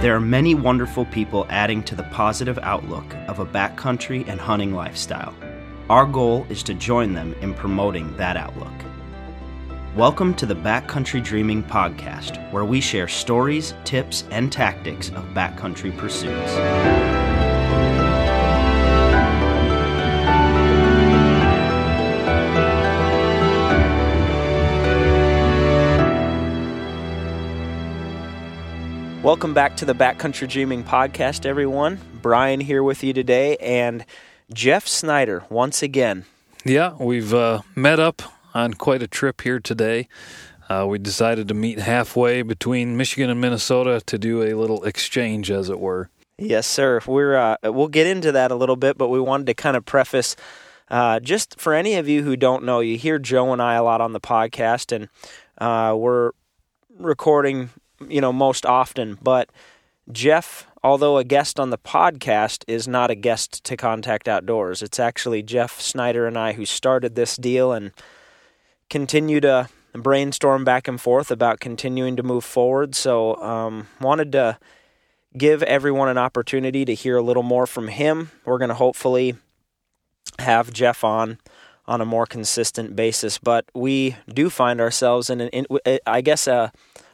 There are many wonderful people adding to the positive outlook of a backcountry and hunting lifestyle. Our goal is to join them in promoting that outlook. Welcome to the Backcountry Dreaming Podcast, where we share stories, tips, and tactics of backcountry pursuits. Welcome back to the Backcountry Dreaming Podcast, everyone. Brian here with you today, and Jeff Snyder once again. Yeah, we've uh, met up on quite a trip here today. Uh, we decided to meet halfway between Michigan and Minnesota to do a little exchange, as it were. Yes, sir. We're uh, we'll get into that a little bit, but we wanted to kind of preface. Uh, just for any of you who don't know, you hear Joe and I a lot on the podcast, and uh, we're recording you know, most often. But Jeff, although a guest on the podcast, is not a guest to Contact Outdoors. It's actually Jeff Snyder and I who started this deal and continue to brainstorm back and forth about continuing to move forward. So, um, wanted to give everyone an opportunity to hear a little more from him. We're going to hopefully have Jeff on on a more consistent basis, but we do find ourselves in an, in, I guess, a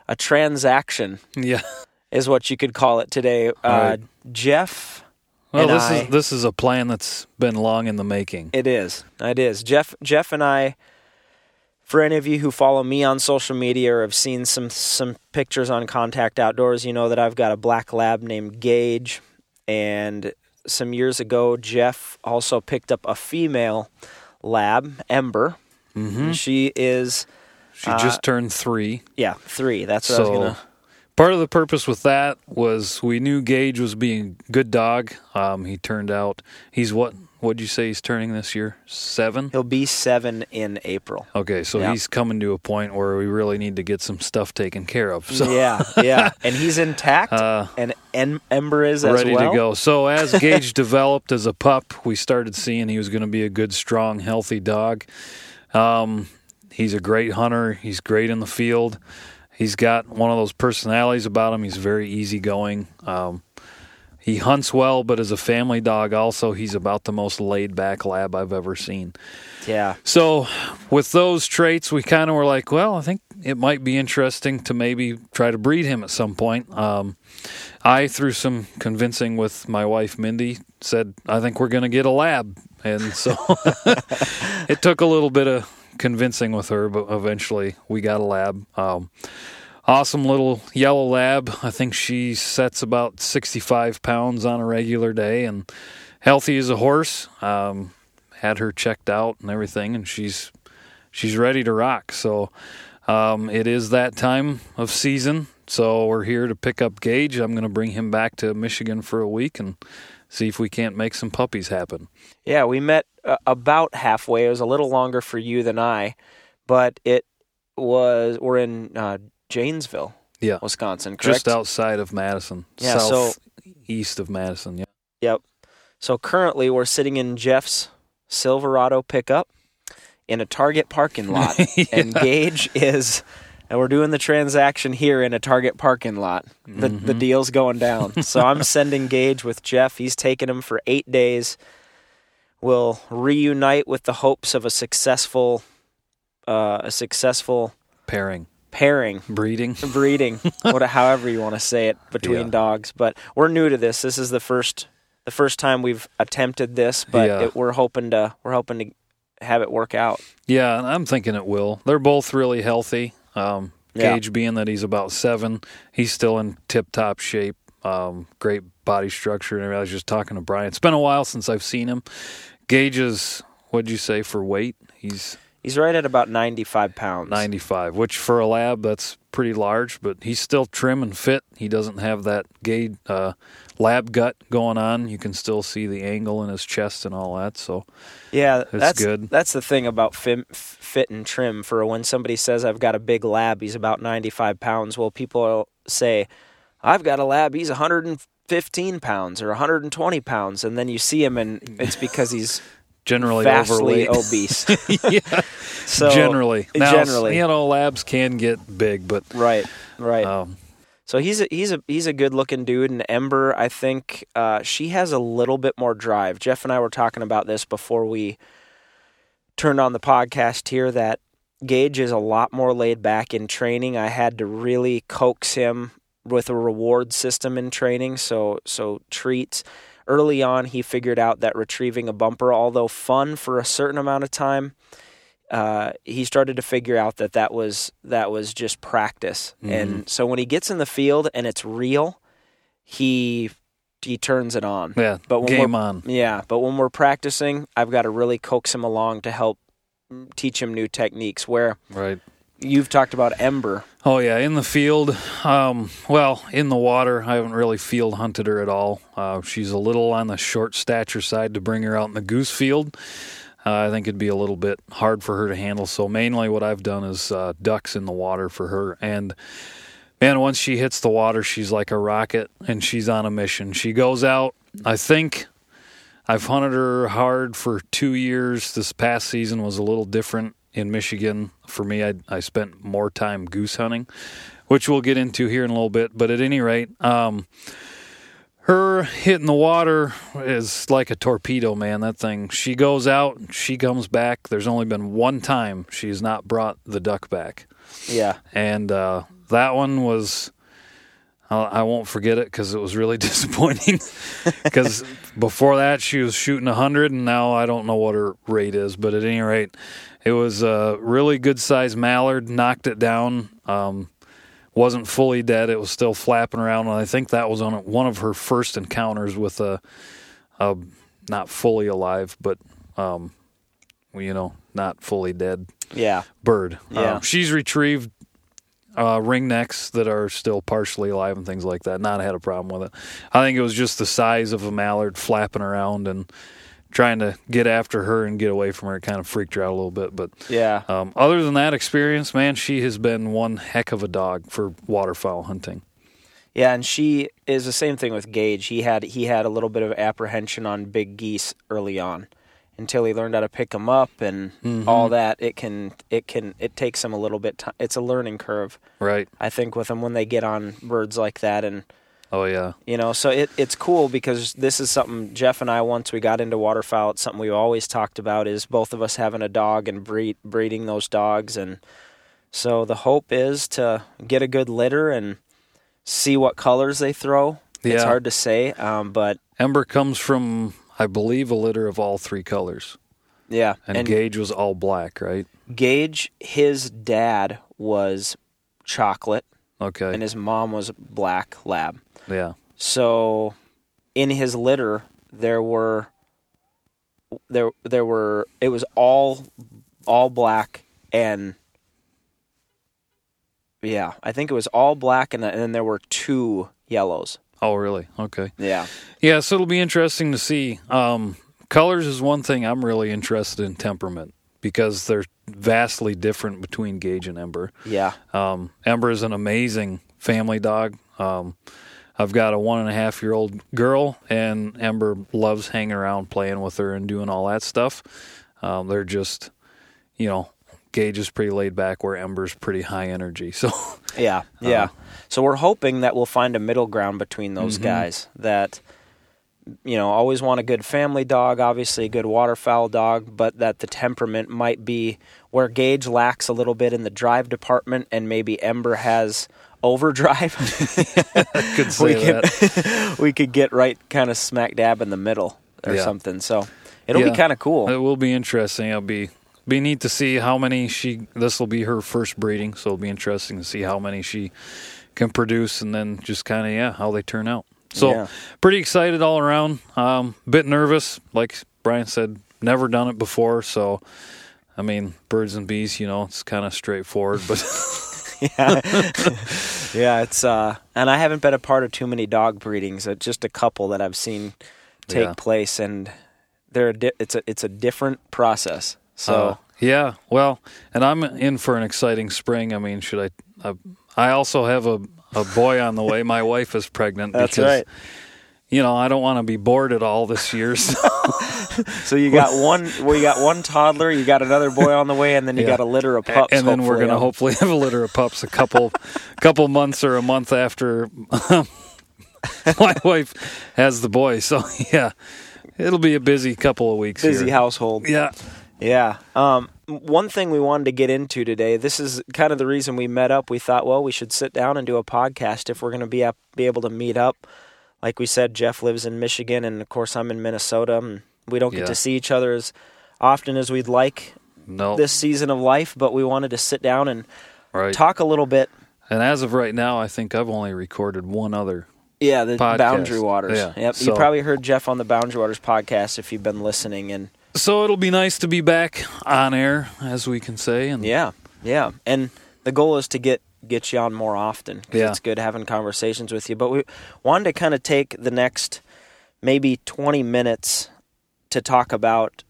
a transaction. Yeah, is what you could call it today. Uh, right. Jeff. Well, this I, is this is a plan that's been long in the making. It is. It is. Jeff. Jeff and I. For any of you who follow me on social media or have seen some some pictures on Contact Outdoors, you know that I've got a black lab named Gage, and some years ago, Jeff also picked up a female lab, Ember. Mm-hmm. She is she uh, just turned three. Yeah, three. That's what so, I was gonna. Part of the purpose with that was we knew Gage was being a good dog. Um, he turned out he's what? What'd you say he's turning this year? Seven. He'll be seven in April. Okay, so yep. he's coming to a point where we really need to get some stuff taken care of. So yeah, yeah, and he's intact, uh, and em- Ember is ready well. to go. So as Gage developed as a pup, we started seeing he was going to be a good, strong, healthy dog. Um, He's a great hunter. He's great in the field. He's got one of those personalities about him. He's very easygoing. Um, he hunts well, but as a family dog, also, he's about the most laid back lab I've ever seen. Yeah. So, with those traits, we kind of were like, well, I think it might be interesting to maybe try to breed him at some point. Um, I, through some convincing with my wife, Mindy, said, I think we're going to get a lab. And so it took a little bit of convincing with her, but eventually we got a lab. Um, awesome little yellow lab. I think she sets about 65 pounds on a regular day and healthy as a horse. Um, had her checked out and everything, and she's she's ready to rock. So um, it is that time of season. So we're here to pick up Gage. I'm going to bring him back to Michigan for a week and see if we can't make some puppies happen. Yeah, we met uh, about halfway. It was a little longer for you than I, but it was we're in uh, Janesville, yeah, Wisconsin, correct? Just outside of Madison, yeah, south so, east of Madison. Yeah. Yep. So currently we're sitting in Jeff's Silverado pickup in a Target parking lot, yeah. and Gage is and we're doing the transaction here in a Target parking lot. The mm-hmm. the deal's going down. so I'm sending Gage with Jeff. He's taking him for eight days. We'll reunite with the hopes of a successful, uh, a successful pairing, pairing, breeding, breeding, what, however you want to say it between yeah. dogs. But we're new to this. This is the first, the first time we've attempted this. But yeah. it, we're hoping to, we're hoping to have it work out. Yeah, I'm thinking it will. They're both really healthy. Um, yeah. Gage being that he's about seven, he's still in tip top shape. Um, great body structure. And I was just talking to Brian. It's been a while since I've seen him. Gage is, what'd you say for weight? He's he's right at about ninety five pounds. Ninety five, which for a lab that's pretty large, but he's still trim and fit. He doesn't have that Gage uh, lab gut going on. You can still see the angle in his chest and all that. So yeah, that's good. That's the thing about fit, fit and trim. For when somebody says I've got a big lab, he's about 95 pounds. Well, people say I've got a lab, he's 115 pounds or 120 pounds, and then you see him, and it's because he's generally vastly overweight. obese. yeah. So generally, now, generally, you know, labs can get big, but right, right. Um, So he's a, he's a he's a good looking dude. And Ember, I think uh, she has a little bit more drive. Jeff and I were talking about this before we turned on the podcast here. That Gage is a lot more laid back in training. I had to really coax him with a reward system in training. So so treats. Early on, he figured out that retrieving a bumper, although fun for a certain amount of time, uh, he started to figure out that that was that was just practice. Mm-hmm. And so when he gets in the field and it's real, he he turns it on. Yeah, But when game we're- on. Yeah, but when we're practicing, I've got to really coax him along to help teach him new techniques. Where Right. you've talked about Ember. Oh yeah, in the field. Um, well, in the water, I haven't really field hunted her at all. Uh, she's a little on the short stature side to bring her out in the goose field. Uh, I think it'd be a little bit hard for her to handle. So mainly, what I've done is uh, ducks in the water for her. And man, once she hits the water, she's like a rocket, and she's on a mission. She goes out. I think I've hunted her hard for two years. This past season was a little different in Michigan. For me, I, I spent more time goose hunting, which we'll get into here in a little bit. But at any rate, um, her hitting the water is like a torpedo, man. That thing. She goes out, she comes back. There's only been one time she's not brought the duck back Yeah, and uh, that one was I I won't forget it because it was really disappointing. Because before that she was shooting hundred, and now I don't know what her rate is. But at any rate, it was a really good sized mallard. Knocked it down. Um, wasn't fully dead. It was still flapping around, and I think that was on one of her first encounters with a, a not fully alive, but um, you know, not fully dead yeah, bird. Yeah. Um, she's retrieved uh, ringnecks that are still partially alive and things like that. Not had a problem with it. I think it was just the size of a mallard flapping around and trying to get after her and get away from her. It kind of freaked her out a little bit. But yeah. um, other than that experience, man, she has been one heck of a dog for waterfowl hunting. Yeah, and she is the same thing with Gage. He had he had a little bit of apprehension on big geese early on, until he learned how to pick them up and Mm-hmm. all that. It can it can it takes him a little bit. Time. It's a learning curve, Right. I think, with them when they get on birds like that, and Oh, yeah. you know, so it it's cool because this is something Jeff and I once we got into waterfowl. It's something we've always talked about is both of us having a dog and breed, breeding those dogs, and so the hope is to get a good litter and see what colors they throw. It's hard to say, um, but Ember comes from, I believe, a litter of all three colors. yeah. And, Gage was all black, right? Gage, his dad was chocolate, Okay. and his mom was black lab. yeah. So, in his litter, there were there there were it was all all black and yeah, I think it was all black and, and then there were two yellows. Oh, really? Okay. Yeah, Yeah, so it'll be interesting to see. Um, colors is one thing I'm really interested in temperament because they're vastly different between Gage and Ember. yeah, Um, Ember is an amazing family dog. Um, I've got a one and a half year old girl, and Ember loves hanging around playing with her and doing all that stuff. Um, they're just, you know, Gage is pretty laid back, where Ember's pretty high energy. So, yeah, uh-huh. yeah. so we're hoping that we'll find a middle ground between those mm-hmm. guys. That you know always want a good family dog, obviously a good waterfowl dog, but that the temperament might be where Gage lacks a little bit in the drive department, and maybe Ember has overdrive. could say we that. could we could get right kind of smack dab in the middle or Yeah. something. So it'll Yeah. be kind of cool. It will be interesting. It'll be be neat to see how many she. This will be her first breeding, so it'll be interesting to see how many she can produce, and then just kind of yeah how they turn out. So Yeah. pretty excited all around. Um, bit nervous, like Brian said, never done it before, so. I mean, birds and bees, you know, it's kind of straightforward, but yeah, yeah. It's uh, and I haven't been a part of too many dog breedings. Uh, just a couple that I've seen take Yeah. place, and they're a di- it's a it's a different process. So Uh, yeah, well, and I'm in for an exciting spring. I mean, should I? I, I also have a, a boy on the way. My wife is pregnant. That's because, right. you know, I don't want to be bored at all this year. So. So you got one. Well, you got one toddler. You got another boy on the way, and then you Yeah. got a litter of pups. and then we're going to hopefully have a litter of pups a couple couple months or a month after my wife has the boy. So yeah, it'll be a busy couple of weeks. busy here. household. Yeah, Yeah. Um, one thing we wanted to get into today. This is kind of the reason we met up. We thought, well, we should sit down and do a podcast if we're going to be up, be able to meet up. Like we said, Jeff lives in Michigan, and of course, I'm in Minnesota. And we don't get Yeah. to see each other as often as we'd like no, this season of life. But we wanted to sit down and right. talk a little bit. And as of right now, I think I've only recorded one other. Yeah, the Podcast. Boundary Waters. Yeah. Yep. you probably heard Jeff on the Boundary Waters podcast if you've been listening. And So it'll be nice to be back on air, as we can say. And Yeah, yeah, and the goal is to get get you on more often 'cause Yeah. it's good having conversations with you. But we wanted to kind of take the next maybe twenty minutes to talk about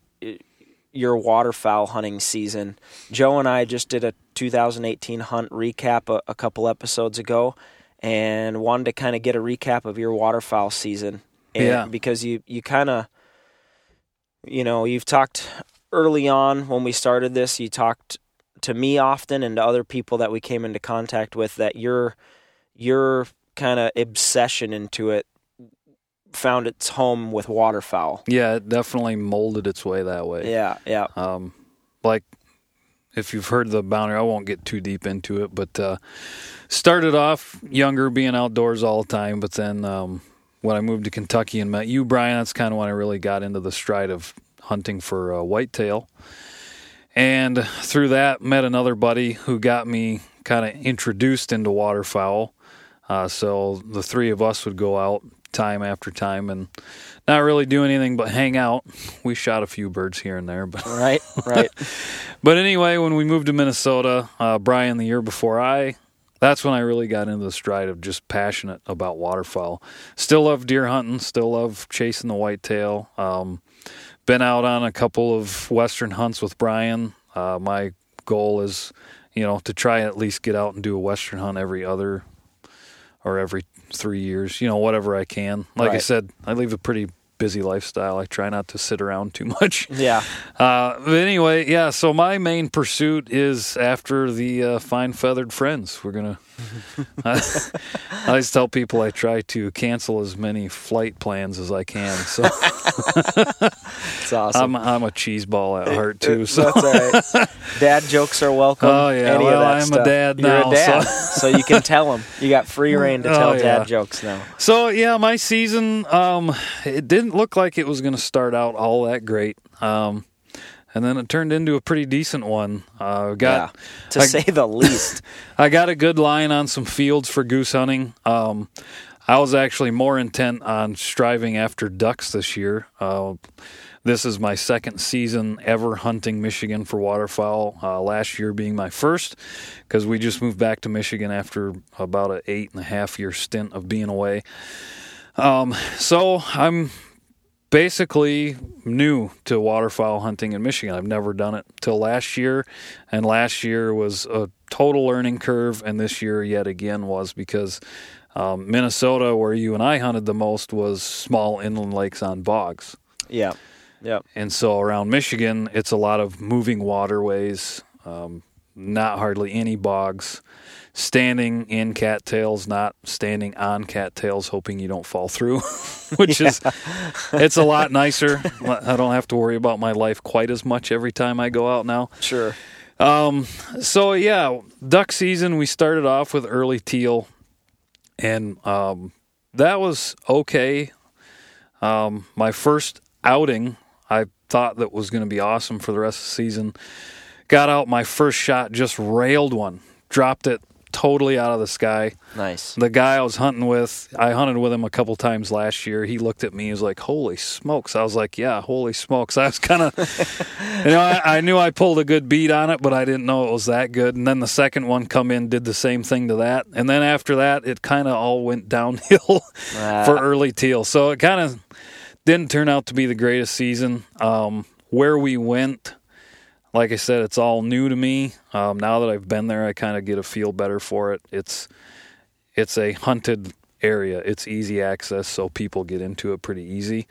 your waterfowl hunting season. Joe and I just did a 2018 hunt recap a, a couple episodes ago, and wanted to kind of get a recap of your waterfowl season. And Yeah. because you you kind of you know you've talked early on when we started this you talked to me often and to other people that we came into contact with that your your kind of obsession into it found its home with waterfowl. yeah, it definitely molded its way that way. Yeah, yeah. Um, like if you've heard the boundary, I won't get too deep into it, but uh, started off younger, being outdoors all the time. But then um, when I moved to Kentucky and met you, Brian, that's kind of when I really got into the stride of hunting for uh, whitetail. And through that, met another buddy who got me kind of introduced into waterfowl. Uh, so the three of us would go out time after time and not really do anything but hang out. We shot a few birds here and there, but Right, right. but anyway, when we moved to Minnesota, uh, Brian, the year before I, that's when I really got into the stride of just passionate about waterfowl. Still love deer hunting, still love chasing the whitetail. Um, been out on a couple of western hunts with Brian. Uh, my goal is, you know, to try at least get out and do a western hunt every other or every three years, you know, whatever I can. Like I said, I leave a pretty busy lifestyle. I try not to sit around too much. Yeah. Uh, but anyway, yeah. So my main pursuit is after the uh, fine feathered friends. We're gonna. I, I always tell people I try to cancel as many flight plans as I can. So It's awesome. I'm I'm a cheese ball at heart too. So That's all right. Dad jokes are welcome. Oh, yeah. Any Well, I'm a stuff. dad You're now, a dad, so- so. you can tell them. You got free rein to tell Oh, yeah. dad jokes now. so yeah, my season um, it didn't look like it was going to start out all that great. Um, and then it turned into a pretty decent one. Uh, got yeah, to I- say the least. I got a good line on some fields for goose hunting. Um, I was actually more intent on striving after ducks this year. Uh, this is my second season ever hunting Michigan for waterfowl. Uh, last year being my first, because we just moved back to Michigan after about an eight and a half year stint of being away. Um, so I'm basically new to waterfowl hunting in Michigan. I've never done it till last year, and last year was a total learning curve, and this year yet again was because um, Minnesota, where you and I hunted the most, was small inland lakes on bogs. Yeah, yeah, And so around Michigan, it's a lot of moving waterways, um, not hardly any bogs, standing in cattails, not standing on cattails, hoping you don't fall through, which is, it's a lot nicer. I don't have to worry about my life quite as much every time I go out now. sure. Um, so yeah, duck season, we started off with early teal, and um, that was okay. Um, my first outing, I thought that was going to be awesome for the rest of the season. Got out my first shot, just railed one, dropped it totally out of the sky. Nice. The guy I was hunting with, I hunted with him a couple times last year. He looked at me, he was like, "Holy smokes!" I was like, "Yeah, holy smokes!" I was kind of, you know, I, I knew I pulled a good beat on it, but I didn't know it was that good. And then the second one come in, did the same thing to that, and then after that, it kind of all went downhill for early teal. So it kind of didn't turn out to be the greatest season. Um, where we went, like I said, it's all new to me. Um, now that I've been there, I kind of get a feel better for it. It's it's a hunted area. It's easy access, so people get into it pretty easy.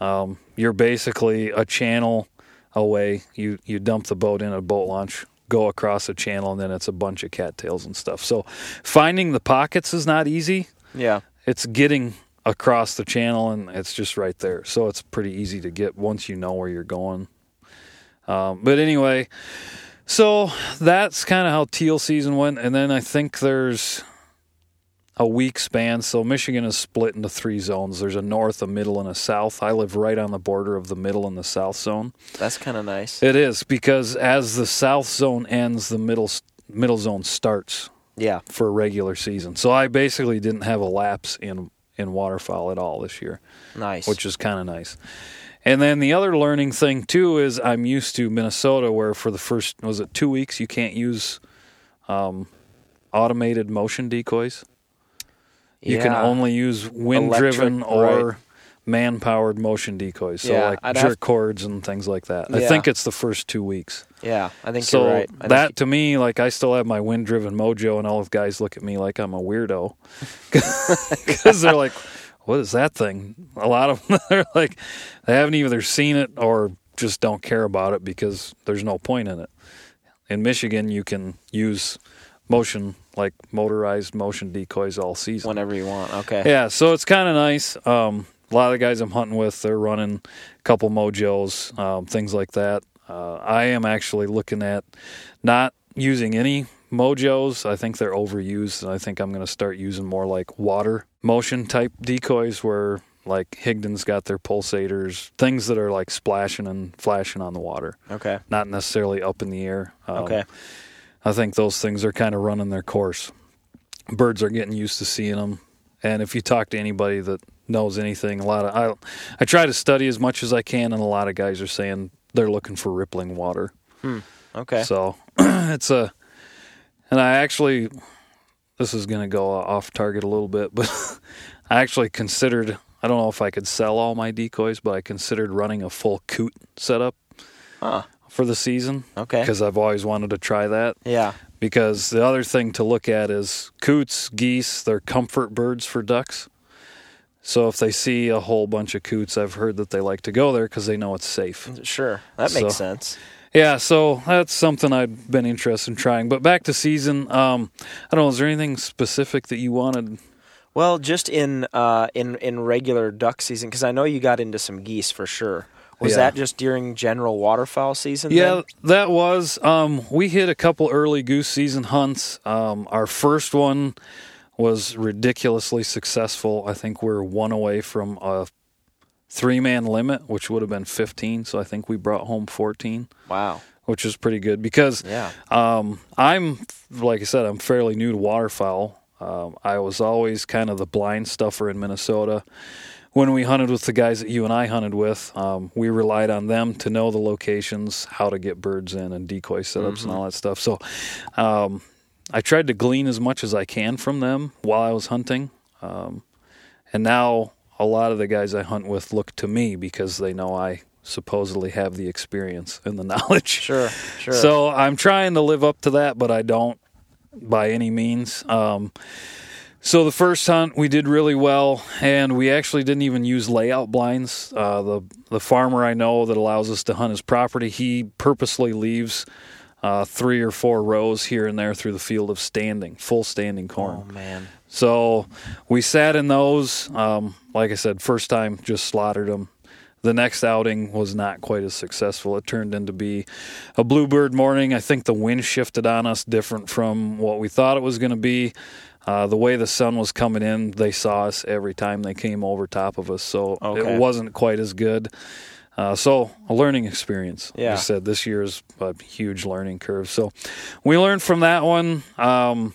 Um, you're basically a channel away. You you dump the boat in a boat launch, go across a channel, and then it's a bunch of cattails and stuff. So finding the pockets is not easy. Yeah. It's getting across the channel, and it's just right there. So it's pretty easy to get once you know where you're going. Um, but anyway, so that's kind of how teal season went, and then I think there's a week span. So Michigan is split into three zones. There's a north, a middle, and a south. I live right on the border of the middle and the south zone. That's kind of nice. It is because as the south zone ends, the middle middle zone starts Yeah. for a regular season. So I basically didn't have a lapse in in waterfowl at all this year Nice. which is kind of nice. And then the other learning thing too is I'm used to Minnesota, where for the first was it two weeks you can't use um, automated motion decoys. You can only use wind driven Electric, or right. man powered motion decoys. So Yeah, like I'd jerk cords and things like that. I think it's the first two weeks. Yeah, I think So you're right. I think that to me, like I still have my wind driven mojo, and all of guys look at me like I'm a weirdo because they're like, "What is that thing?" A lot of them are like, they haven't either seen it or just don't care about it because there's no point in it. In Michigan, you can use motion like motorized motion decoys all season. whenever you want. Okay. Yeah, so it's kind of nice. Um, a lot of the guys I'm hunting with, they're running a couple mojos, um, things like that. Uh, I am actually looking at not using any mojos. I think they're overused, I think I'm going to start using more like water motion type decoys where like Higdon's got their pulsators, things that are like splashing and flashing on the water, Okay. not necessarily up in the air. Um, Okay. I think those things are kind of running their course. Birds are getting used to seeing them, and if you talk to anybody that knows anything, a lot of I, I try to study as much as I can, and a lot of guys are saying they're looking for rippling water. Okay. So it's a, and I actually, this is going to go off target a little bit, but I actually considered. I don't know if I could sell all my decoys, but I considered running a full coot setup Huh. for the season Okay. because I've always wanted to try that Yeah. because the other thing to look at is coots, geese, they're comfort birds for ducks. So if they see a whole bunch of coots, I've heard that they like to go there because they know it's safe. Sure. That makes So- sense. Yeah, so that's something I've been interested in trying. But back to season, um, I don't know. Is there anything specific that you wanted? Well, just in uh, in in regular duck season, because I know you got into some geese for sure. Was Yeah. that just during general waterfowl season? Yeah, then? that was. Um, we hit a couple early goose season hunts. Um, our first one was ridiculously successful. I think we're one away from a three man limit, which would have been 15. So I think we brought home 14, Wow. which is pretty good because Yeah. um, I'm, like I said, I'm fairly new to waterfowl. Um, I was always kind of the blind stuffer in Minnesota. When we hunted with the guys that you and I hunted with, um, we relied on them to know the locations, how to get birds in, and decoy setups and all that stuff. So um, I tried to glean as much as I can from them while I was hunting. Um, and now a lot of the guys I hunt with look to me because they know I supposedly have the experience and the knowledge. Sure. Sure. So I'm trying to live up to that, but I don't by any means. Um, so the first hunt we did really well, and we actually didn't even use layout blinds. Uh, the the farmer I know that allows us to hunt his property, he purposely leaves uh, three or four rows here and there through the field of standing, full standing corn. oh man. So we sat in those. Um, like I said, first time just slaughtered them. The next outing was not quite as successful. It turned into be a bluebird morning. I think the wind shifted on us different from what we thought it was going to be. Uh, the way the sun was coming in, they saw us every time they came over top of us, so Okay. it wasn't quite as good. Uh, so a learning experience. Like Yeah. I said this year is a huge learning curve. So we learned from that one. Um,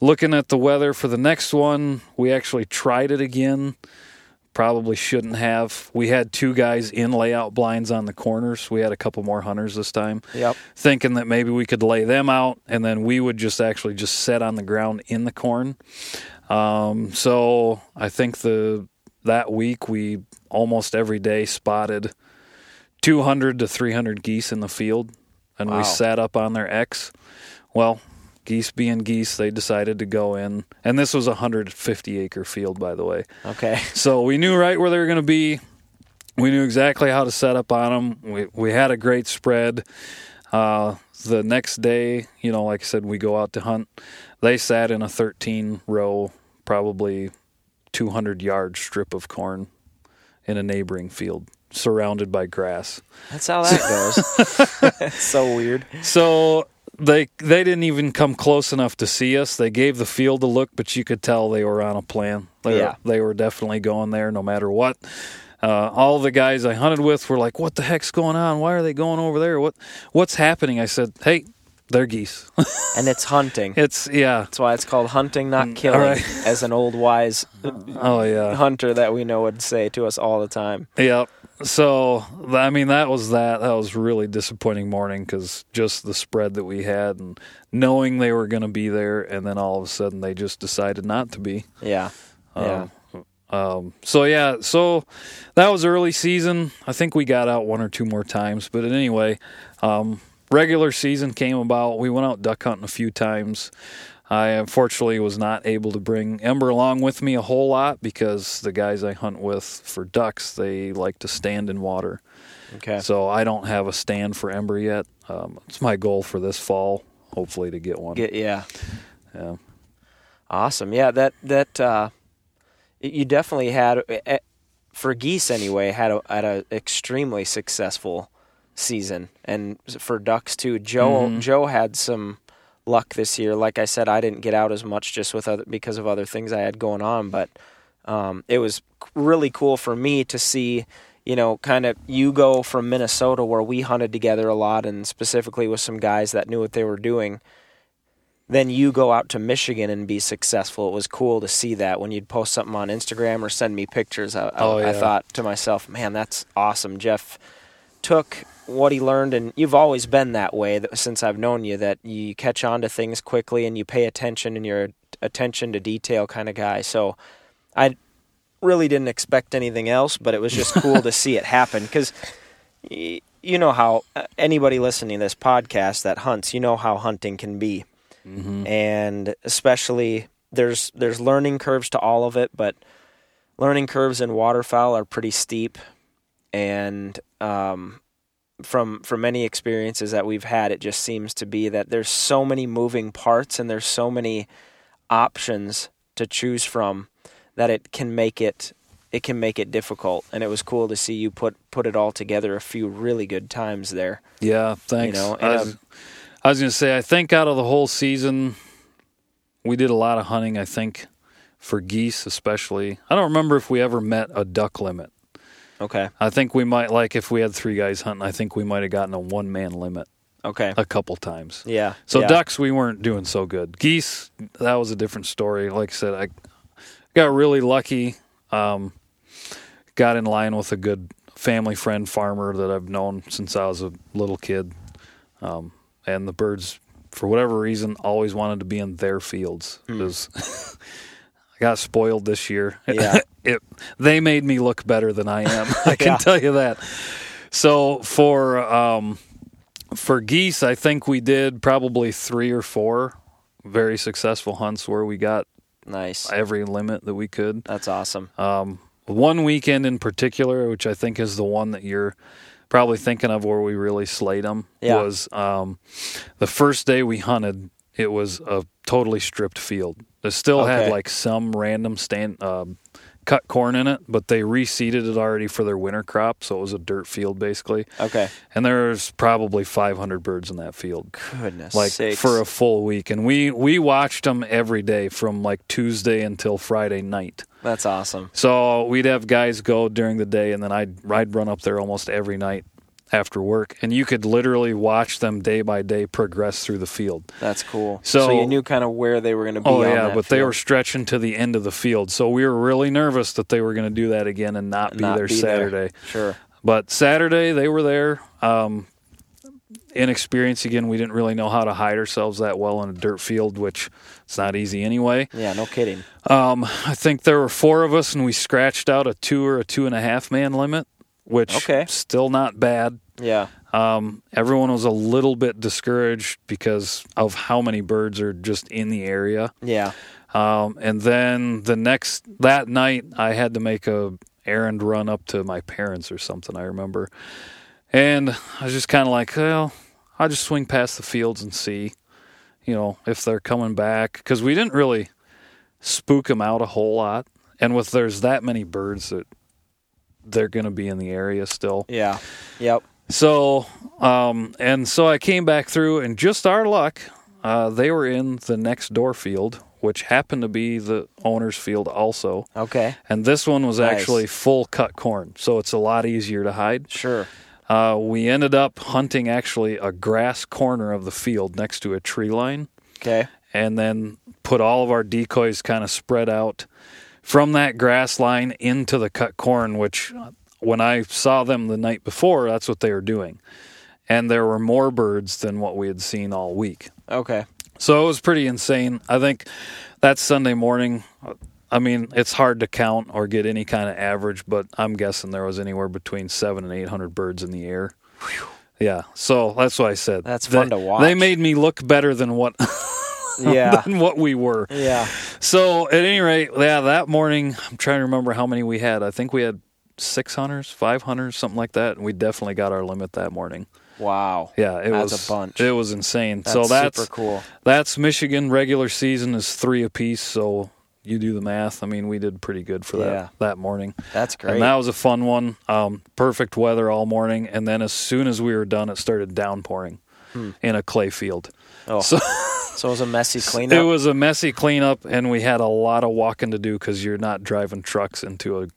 looking at the weather for the next one, we actually tried it again. Probably shouldn't have. We had two guys in layout blinds on the corners. We had a couple more hunters this time, Yep. thinking that maybe we could lay them out and then we would just actually just set on the ground in the corn. Um, so I think the that week we almost every day spotted 200 to 300 geese in the field, and Wow. we sat up on their X. Well, geese being geese, they decided to go in. And this was a 150 acre field, by the way. Okay. So we knew right where they were going to be. We knew exactly how to set up on them. We, we had a great spread. Uh, the next day, you know, like I said, we go out to hunt. They sat in a 13 row, probably 200 yard strip of corn in a neighboring field, surrounded by grass. That's how that goes. so weird. So they they didn't even come close enough to see us. They gave the field a look, but you could tell they were on a plan. They, Yeah. were, they were definitely going there, no matter what. Uh, all the guys I hunted with were like, "What the heck's going on? Why are they going over there? What what's happening?" I said, "Hey, they're geese." And it's hunting. it's yeah. That's why it's called hunting, not killing, right. as an old wise Oh yeah. hunter that we know would say to us all the time. Yep. So I mean, that was that. That was a really disappointing morning because just the spread that we had and knowing they were going to be there, and then all of a sudden they just decided not to be. Yeah. Yeah. Um, um, so yeah, so that was early season. I think we got out one or two more times, but anyway, um, regular season came about. We went out duck hunting a few times. I unfortunately was not able to bring Ember along with me a whole lot because the guys I hunt with for ducks they like to stand in water. Okay. So I don't have a stand for Ember yet. Um, it's my goal for this fall, hopefully to get one. Get, yeah. yeah. Awesome. Yeah, that that uh, you definitely had eh, for geese anyway had a had a extremely successful season, and for ducks too. Joe Mhm. Joe had some luck this year. Like I said, I didn't get out as much just with other because of other things I had going on, but um, it was really cool for me to see. You know, kind of you go from Minnesota where we hunted together a lot, and specifically with some guys that knew what they were doing then you go out to Michigan and be successful. It was cool to see that when you'd post something on Instagram or send me pictures. I, I- Oh, I yeah. thought to myself, man, that's awesome. Jeff took what he learned, and you've always been that way that, since I've known you. That you catch on to things quickly and you pay attention, and you're attention to detail kind of guy. So I really didn't expect anything else, but it was just cool to see it happen because you know how uh, anybody listening to this podcast that hunts, you know how hunting can be Mm-hmm. and especially there's there's learning curves to all of it, but learning curves in waterfowl are pretty steep, and um, from from many experiences that we've had, it just seems to be that there's so many moving parts and there's so many options to choose from that it can make it it can make it difficult. And it was cool to see you put put it all together a few really good times there. Yeah, thanks. know, I was, I was going to say, I think out of the whole season, we did a lot of hunting. I think for geese, especially. I don't remember if we ever met a duck limit. Okay. I think we might, like, if we had three guys hunting, I think we might have gotten a one man limit Okay. a couple times. Yeah. So yeah. ducks, we weren't doing so good. Geese, that was a different story. Like I said, I got really lucky. Um, got in line with a good family friend farmer that I've known since I was a little kid. Um, and the birds, for whatever reason, always wanted to be in their fields. I got spoiled this year. Yeah. it, they made me look better than I am. I can Yeah. tell you that. So for um, for geese, I think we did probably three or four very successful hunts where we got Nice. every limit that we could. That's awesome. Um, one weekend in particular, which I think is the one that you're probably thinking of where we really slayed them, Yeah. was um, the first day we hunted. It was a totally stripped field. It still had like some random stand um, cut corn in it, but they reseeded it already for their winter crop, so it was a dirt field basically. Okay. And there's probably 500 birds in that field Goodness like sakes. for a full week and we we watched them every day from like Tuesday until Friday night. That's awesome. So we'd have guys go during the day and then I'd I'd run up there almost every night after work and you could literally watch them day by day progress through the field. That's cool. So- you knew kind of where they were going to be. Oh yeah, but they were stretching to the end of the field. So we were really nervous that they were going to do that again and not be Not there be there. Saturday. Sure. But Saturday they were there. Um, inexperience again. We didn't really know how to hide ourselves that well in a dirt field, which it's not easy anyway. Yeah. No kidding. Um, I think there were four of us, and we scratched out a two or a two and a half man limit, which Okay. still not bad. Yeah. Um, everyone was a little bit discouraged because of how many birds are just in the area. Yeah. Um, and then the next that night, I had to make a errand run up to my parents or something. I remember, and I was just kind of like, well, I'll just swing past the fields and see, you know, if they're coming back because we didn't really spook them out a whole lot. And with there's that many birds that they're going to be in the area still. Yeah. Yep. So, um, and so I came back through, and just our luck, uh, they were in the next door field, which happened to be the owner's field also. Okay. And this one was Nice. actually full cut corn, so it's a lot easier to hide. Sure. Uh, we ended up hunting actually a grass corner of the field next to a tree line, Okay. and then put all of our decoys kind of spread out from that grass line into the cut corn, which when I saw them the night before, that's what they were doing. And there were more birds than what we had seen all week. Okay. So it was pretty insane. I think that Sunday morning, I mean, it's hard to count or get any kind of average, but I'm guessing there was anywhere between seven and 800 birds in the air. Yeah. So that's what I said. That's They- fun to watch. They made me look better than what Yeah. than what we were. yeah. So at any rate, yeah, that morning I'm trying to remember how many we had. I think we had six hunters, five hunters, something like that, and we definitely got our limit that morning. Wow. Yeah, it That's was a bunch. It was insane. That's so that's super cool. that's Michigan regular season is three apiece. So you do the math. I mean, we did pretty good for Yeah. that that morning, That's great. and that was a fun one. Um, perfect weather all morning, and then as soon as we were done, it started downpouring in a clay field. Oh. So So it was a messy cleanup. it was a messy cleanup, and we had a lot of walking to do because you're not driving trucks into a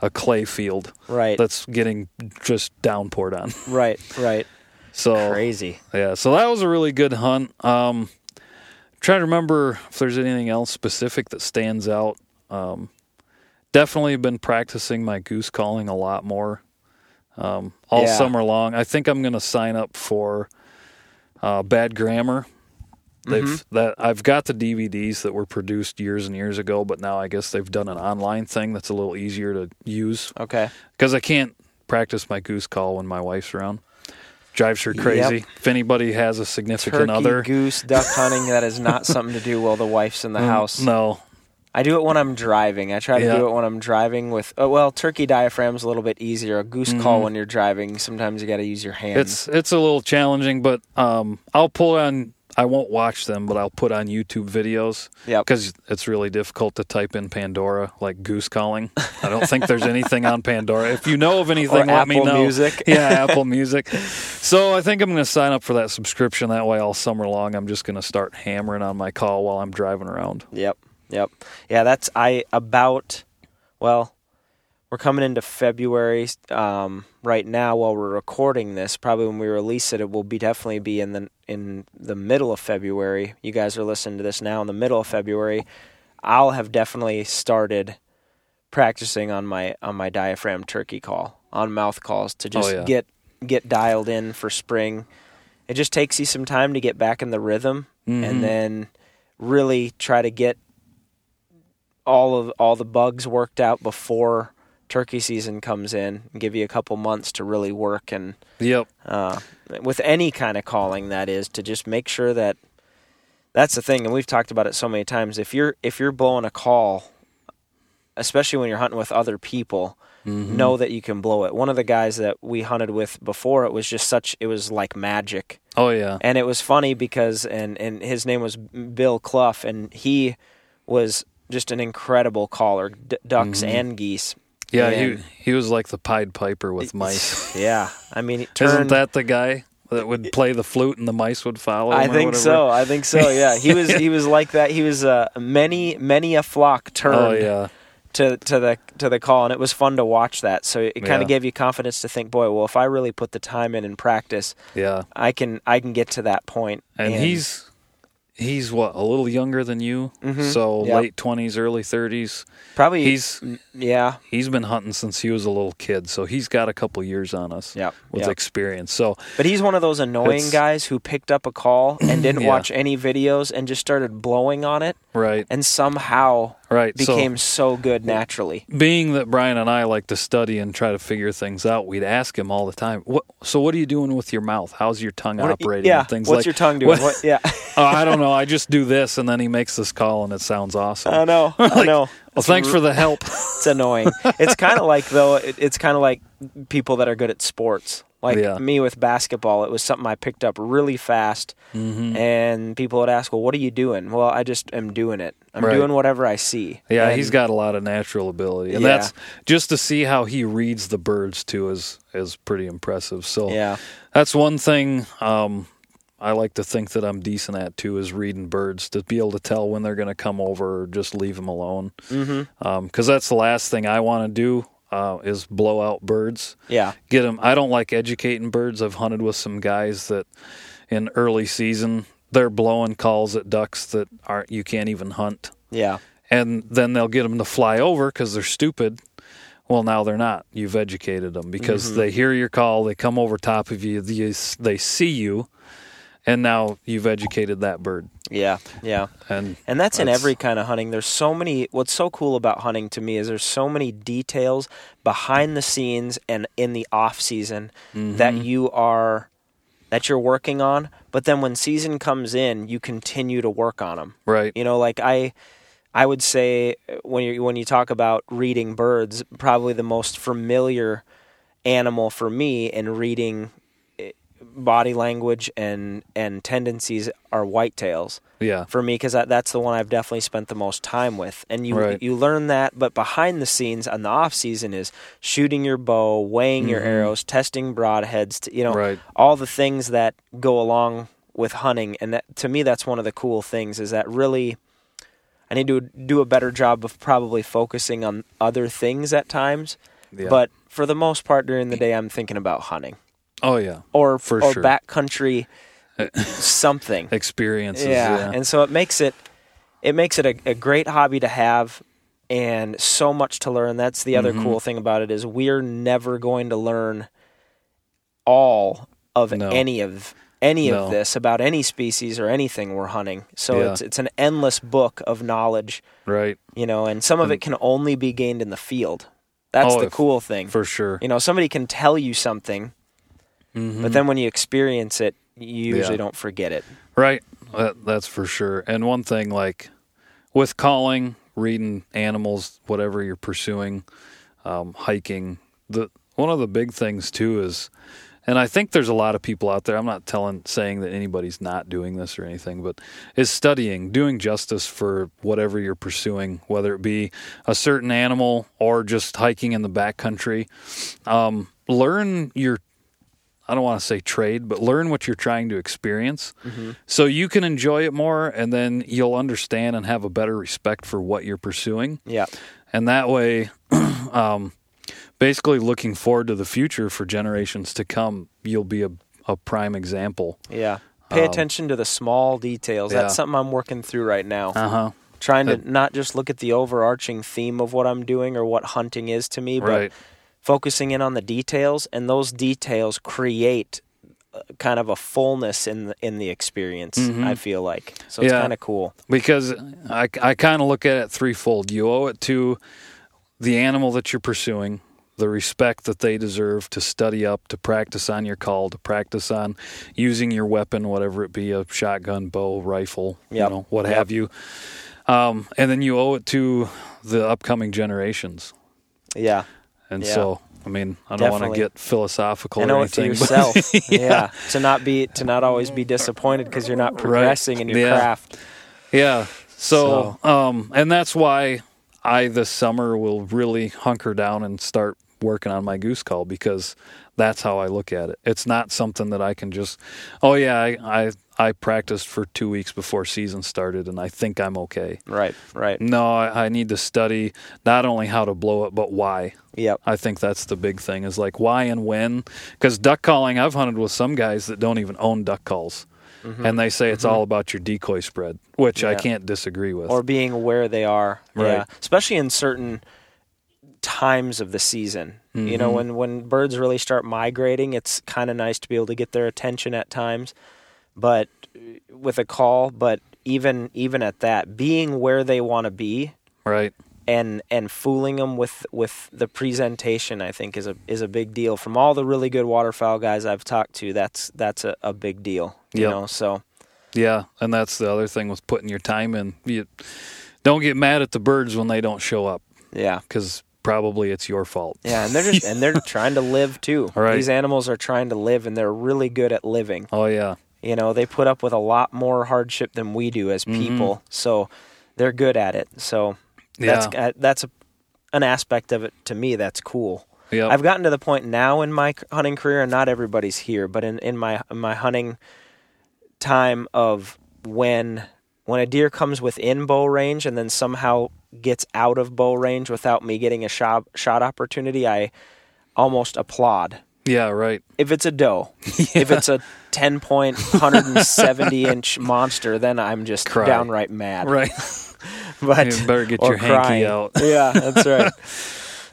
a clay field right. that's getting just downpoured on. right. Right. So Crazy. yeah, so that was a really good hunt. Um, trying to remember if there's anything else specific that stands out. Um, definitely been practicing my goose calling a lot more um, all Yeah. summer long. I think I'm going to sign up for uh, Bad Grammar. They've Mm-hmm. that I've got the DVDs that were produced years and years ago, but now I guess they've done an online thing that's a little easier to use Okay. because I can't practice my goose call when my wife's around. Drives her crazy. Yep. If anybody has a significant Turkey, other, goose, duck hunting, that is not something to do while the wife's in the Mm, house. No, I do it when I'm driving. I try to Yeah. do it when I'm driving with, oh, well, turkey diaphragm's a little bit easier. A goose call when you're driving, sometimes you got to use your hands. Mm-hmm. it's it's a little challenging, but um, I'll pull on. I won't watch them, but I'll put on YouTube videos Yep. because it's really difficult to type in Pandora like goose calling. I don't think there's anything on Pandora. If you know of anything, Or let me know. Apple know. Music. yeah, Apple Music. So I think I'm going to sign up for that subscription. That way, all summer long, I'm just going to start hammering on my call while I'm driving around. Yep. Yep. Yeah, that's I about well, we're coming into February um, right now while we're recording this. Probably when we release it it will be definitely be in the in the middle of February. You guys are listening to this now in the middle of February. I'll have definitely started practicing on my on my diaphragm turkey call, on mouth calls to just Oh, yeah. get get dialed in for spring. It just takes you some time to get back in the rhythm Mhm. and then really try to get all of all the bugs worked out before turkey season comes in and give you a couple months to really work and Yep. uh, with any kind of calling that is to just make sure that that's the thing and we've talked about it so many times if you're if you're blowing a call especially when you're hunting with other people Mm-hmm. know that you can blow it one of the guys that we hunted with before it was just such it was like magic Oh yeah. and it was funny because and and his name was Bill Clough and he was just an incredible caller d- ducks and geese Mm-hmm. Yeah, And- he he was like the Pied Piper with mice. yeah i mean he Isn't that the guy that would play the flute and the mice would follow? I think so. I think so. Yeah, he was. He was like that. He was uh, many, many a flock turned Oh yeah. to to the to the call, and it was fun to watch that. So it kind Yeah. of gave you confidence to think, boy, well, if I really put the time in and practice, Yeah. I can I can get to that point. And he's he's what, a little younger than you? Mm-hmm. So Yep. late twenties, early thirties. probably He's yeah, he's been hunting since he was a little kid, so he's got a couple years on us Yep, with yep. experience. So But he's one of those annoying guys who picked up a call and didn't Yeah. watch any videos and just started blowing on it, right. and somehow Right. so- became so, good naturally. being that Brian and I like to study and try to figure things out, we'd ask him all the time, "What? So, what are you doing with your mouth? How's your tongue What- operating? yeah. things What's like your tongue doing? What- What, yeah. oh, I don't know. I just do this, and then he makes this call, and it sounds awesome. I know. I know. Well, thanks for the help. It's annoying. it's kind of like though. It, it's kind of like people that are good at sports. Like Yeah. me with basketball, it was something I picked up really fast, Mm-hmm. and people would ask, "Well, what are you doing?" Well, I just am doing it. I'm Right. doing whatever I see. Yeah, And- he's got a lot of natural ability, and Yeah. that's just to see how he reads the birds too is is pretty impressive. So Yeah. that's one thing um, I like to think that I'm decent at too is reading birds to be able to tell when they're going to come over or just leave them alone. Mm-hmm. Because that's the last thing I want to do uh, is blow out birds. Yeah. Get them. I don't like educating birds. I've hunted with some guys that in early season they're blowing calls at ducks that aren't you can't even hunt Yeah. and then they'll get them to fly over because they're stupid. Well, now they're not. You've educated them because Mm-hmm. they hear your call, they come over top of you, they, they see you, and now you've educated that bird. Yeah. Yeah. And And that's, in every kind of hunting. There's so many. What's so cool about hunting to me is there's so many details behind the scenes and in the off season that mm-hmm. you are that you're working on. But then when season comes in, you continue to work on them. right, You know, like I, I would say when you when you talk about reading birds, probably the most familiar animal for me in reading body language and and tendencies are whitetails yeah, for me because that, that's the one I've definitely spent the most time with. And you Right. you learn that, but behind the scenes on the off season is shooting your bow, weighing your arrows, testing broadheads, to, you know, Mm-hmm. Right. all the things that go along with hunting. And that, to me, that's one of the cool things is that really. I need to do a better job of probably focusing on other things at times, yeah. but for the most part during the day, I'm thinking about hunting oh yeah, or For or sure. backcountry something. experiences. Yeah. Yeah, and so it makes it it makes it a, a great hobby to have and so much to learn. That's the other Mm-hmm. cool thing about it is we're never going to learn all of No. any of any No. of this about any species or anything we're hunting. So Yeah. it's it's an endless book of knowledge, right, you know, and some of it can only be gained in the field. That's Oh, the cool thing. for sure. You know, somebody can tell you something, but then when you experience it, you usually Mm-hmm. Yeah. don't forget it. Right. That, that's for sure. And one thing, like with calling, reading animals, whatever you're pursuing, um, hiking, the one of the big things too is, and I think there's a lot of people out there. I'm not telling saying that anybody's not doing this or anything, but is studying, doing justice for whatever you're pursuing, whether it be a certain animal or just hiking in the backcountry. Um, learn your I don't want to say trade, but learn what you're trying to experience so you can enjoy it more and then you'll understand and have a better respect for what you're pursuing. Yeah. And that way, um, basically looking forward to the future for generations to come, you'll be a, a prime example. Yeah. Pay attention to the small details. Um, yeah. That's something I'm working through right now. Uh huh. Trying to not just look at the overarching theme of what I'm doing or what hunting is to me, but Right. Focusing in on the details and those details create uh, kind of a fullness in the, in the experience, I feel like. So it's Mm-hmm. Yeah. kind of cool. because I, I kind of look at it threefold. You owe it to the animal that you're pursuing, the respect that they deserve to study up, to practice on your call, to practice on using your weapon, whatever it be a shotgun, bow, rifle, Yep. you know, what Yep. have you. Um, and then you owe it to the upcoming generations. Yeah. And Yeah. so, I mean, I don't want to get philosophical I or know it for anything. yourself. yeah. To not be to not always be disappointed because you're not progressing in your Yeah. craft. Yeah. So, um, and that's why I this summer will really hunker down and start working on my goose call because that's how I look at it. It's not something that I can just, oh yeah, I I, I practiced for two weeks before season started and I think I'm okay. Right. Right. No, I, I need to study not only how to blow it, but why. Yep. I think that's the big thing is like why and when. Because duck calling, I've hunted with some guys that don't even own duck calls. Mm-hmm. And they say it's mm-hmm. all about your decoy spread, which I can't disagree with. or being where they are. Right. Yeah. Especially in certain times of the season. You Mm-hmm. know, when when birds really start migrating, it's kind of nice to be able to get their attention at times. But uh, with a call, but even even at that, being where they want to be Right. and and fooling them with with the presentation I think is a is a big deal from all the really good waterfowl guys I've talked to that's that's a, a big deal you Yep. know so Yeah, and that's the other thing with putting your time in. You don't get mad at the birds when they don't show up yeah because probably it's your fault. yeah and they're just and they're trying to live too Right. these animals are trying to live and they're really good at living Oh yeah, you know they put up with a lot more hardship than we do as Mm-hmm. people so they're good at it so that's yeah, uh, that's a, an aspect of it to me that's cool yeah. I've gotten to the point now in my hunting career, and not everybody's here, but in, in my in my hunting time of when when a deer comes within bow range and then somehow gets out of bow range without me getting a shot shot opportunity, I almost applaud. yeah, right. If it's a doe, if it's a ten point, hundred and seventy inch monster, then I'm just Cry. downright mad. Right. But You better get your hanky out. Yeah, that's right.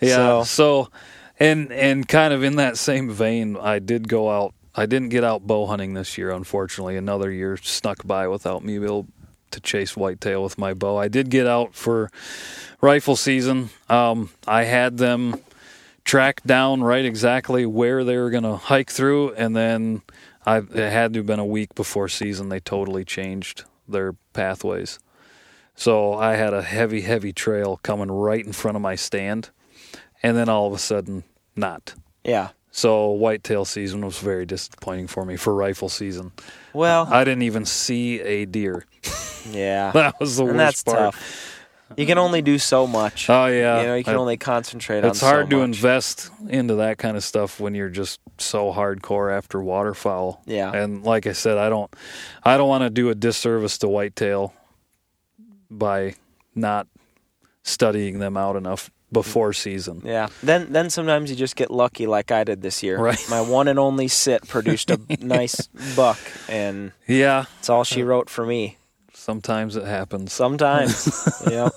Yeah. So- So, and and kind of in that same vein, I did go out. I didn't get out bow hunting this year, unfortunately. Another year snuck by without me able to chase whitetail with my bow. I did get out for rifle season. Um, I had them tracked down right exactly where they were going to hike through, and then I it had to have been a week before season. They totally changed their pathways. So I had a heavy, heavy trail coming right in front of my stand, and then all of a sudden, not. Yeah. So whitetail season was very disappointing for me for rifle season. Well, I didn't even see a deer. yeah. That was the and worst that's part. tough. You can only do so much. Oh yeah, you know, you can I- only concentrate on. it's hard so to invest into that kind of stuff when you're just so hardcore after waterfowl. Yeah. And like I said, I don't I don't want to do a disservice to whitetail by not studying them out enough before season. Yeah. Then then sometimes you just get lucky, like I did this year. Right. My one and only sit produced a nice buck, and Yeah, it's all she wrote for me. sometimes it happens. Sometimes, yeah,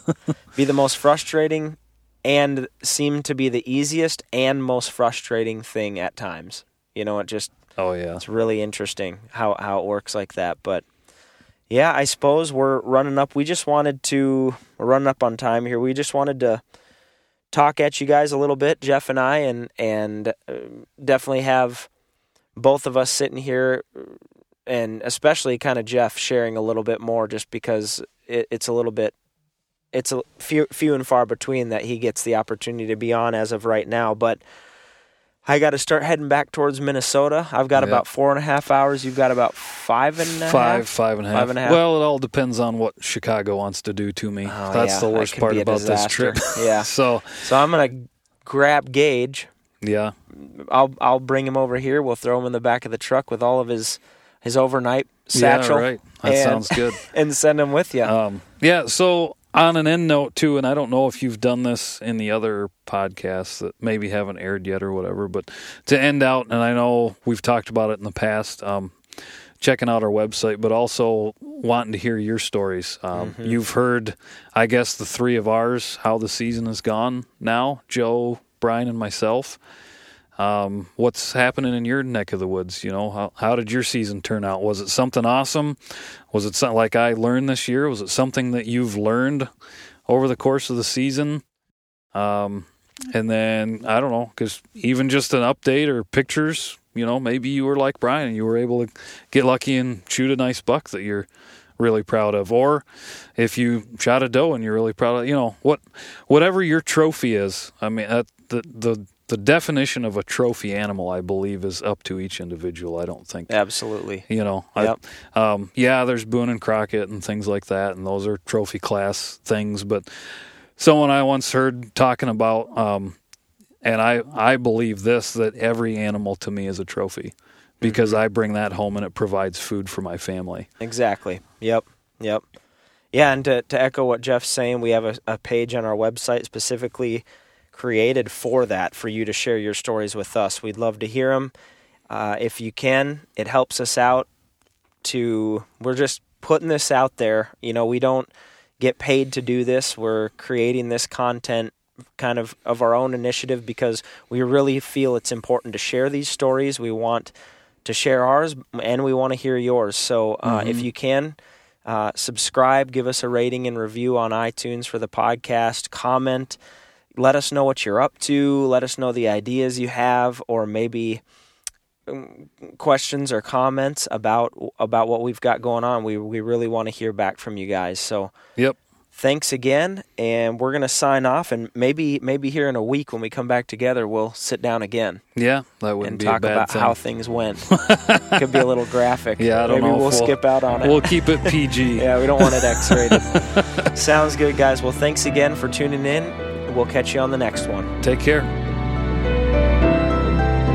be the most frustrating, and seem to be the easiest and most frustrating thing at times. You know, it just Oh yeah. it's really interesting how how it works like that. But yeah, I suppose we're running up. We just wanted to we're running up on time here. We just wanted to talk at you guys a little bit, Jeff and I, and and uh, definitely have both of us sitting here, and especially kind of Jeff sharing a little bit more, just because it, it's a little bit. It's a few few and far between that he gets the opportunity to be on as of right now, but I got to start heading back towards Minnesota. I've got Yeah. about four and a half hours. You've got about five and a half. Five, five and a half. Five and a half. Well, it all depends on what Chicago wants to do to me. Oh, That's yeah, the worst could part about this trip. Yeah. so, So I'm gonna grab Gage. yeah, I'll I'll bring him over here. We'll throw him in the back of the truck with all of his his overnight satchel yeah, right. That and- sounds good. and send him with you. Um, yeah. So on an end note too, and I don't know if you've done this in the other podcasts that maybe haven't aired yet or whatever, but to end out, and I know we've talked about it in the past. Um, checking out our website, but also wanting to hear your stories. Um, You've heard, I guess, the three of ours how the season has gone now. Joe, Brian, and myself. Um, what's happening in your neck of the woods? You know, how how did your season turn out? Was it something awesome? Was it something like I learned this year? Was it something that you've learned over the course of the season? Um, and then I don't know, because even just an update or pictures, you know, maybe you were like Brian and you were able to get lucky and shoot a nice buck that you're really proud of, or if you shot a doe and you're really proud of, you know, what whatever your trophy is. I mean, that, the the the definition of a trophy animal, I believe, is up to each individual. I don't think Absolutely. you know, Yep. I, um, yeah, there's Boone and Crockett and things like that, and those are trophy class things. But someone I once heard talking about, um, and I I believe this that every animal to me is a trophy because I bring that home and it provides food for my family. Exactly. Yep. Yep. Yeah, and to, to echo what Jeff's saying, we have a, a page on our website specifically created for that, for you to share your stories with us. We'd love to hear them. Uh, if you can, it helps us out to, we're just putting this out there. You know, we don't get paid to do this. We're creating this content kind of of our own initiative because we really feel it's important to share these stories. We want to share ours and we want to hear yours. So uh, if you can, Uh, subscribe, give us a rating and review on iTunes for the podcast. Comment, let us know what you're up to. Let us know the ideas you have, or maybe um, questions or comments about about what we've got going on. We we really want to hear back from you guys. So Yep. thanks again, and we're gonna sign off. And maybe maybe here in a week when we come back together, we'll sit down again Yeah, that wouldn't and be talk a bad about thing. how things went. Could be a little graphic. Yeah, I don't maybe know we'll, we'll- skip out on it. We'll keep it PG. yeah, we don't want it X-rated. Sounds good, guys. Well, thanks again for tuning in. We'll catch you on the next one. Take care.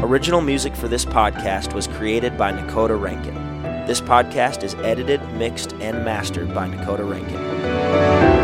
Original music for this podcast was created by Nakota Rankin. This podcast is edited, mixed, and mastered by Nakota Rankin.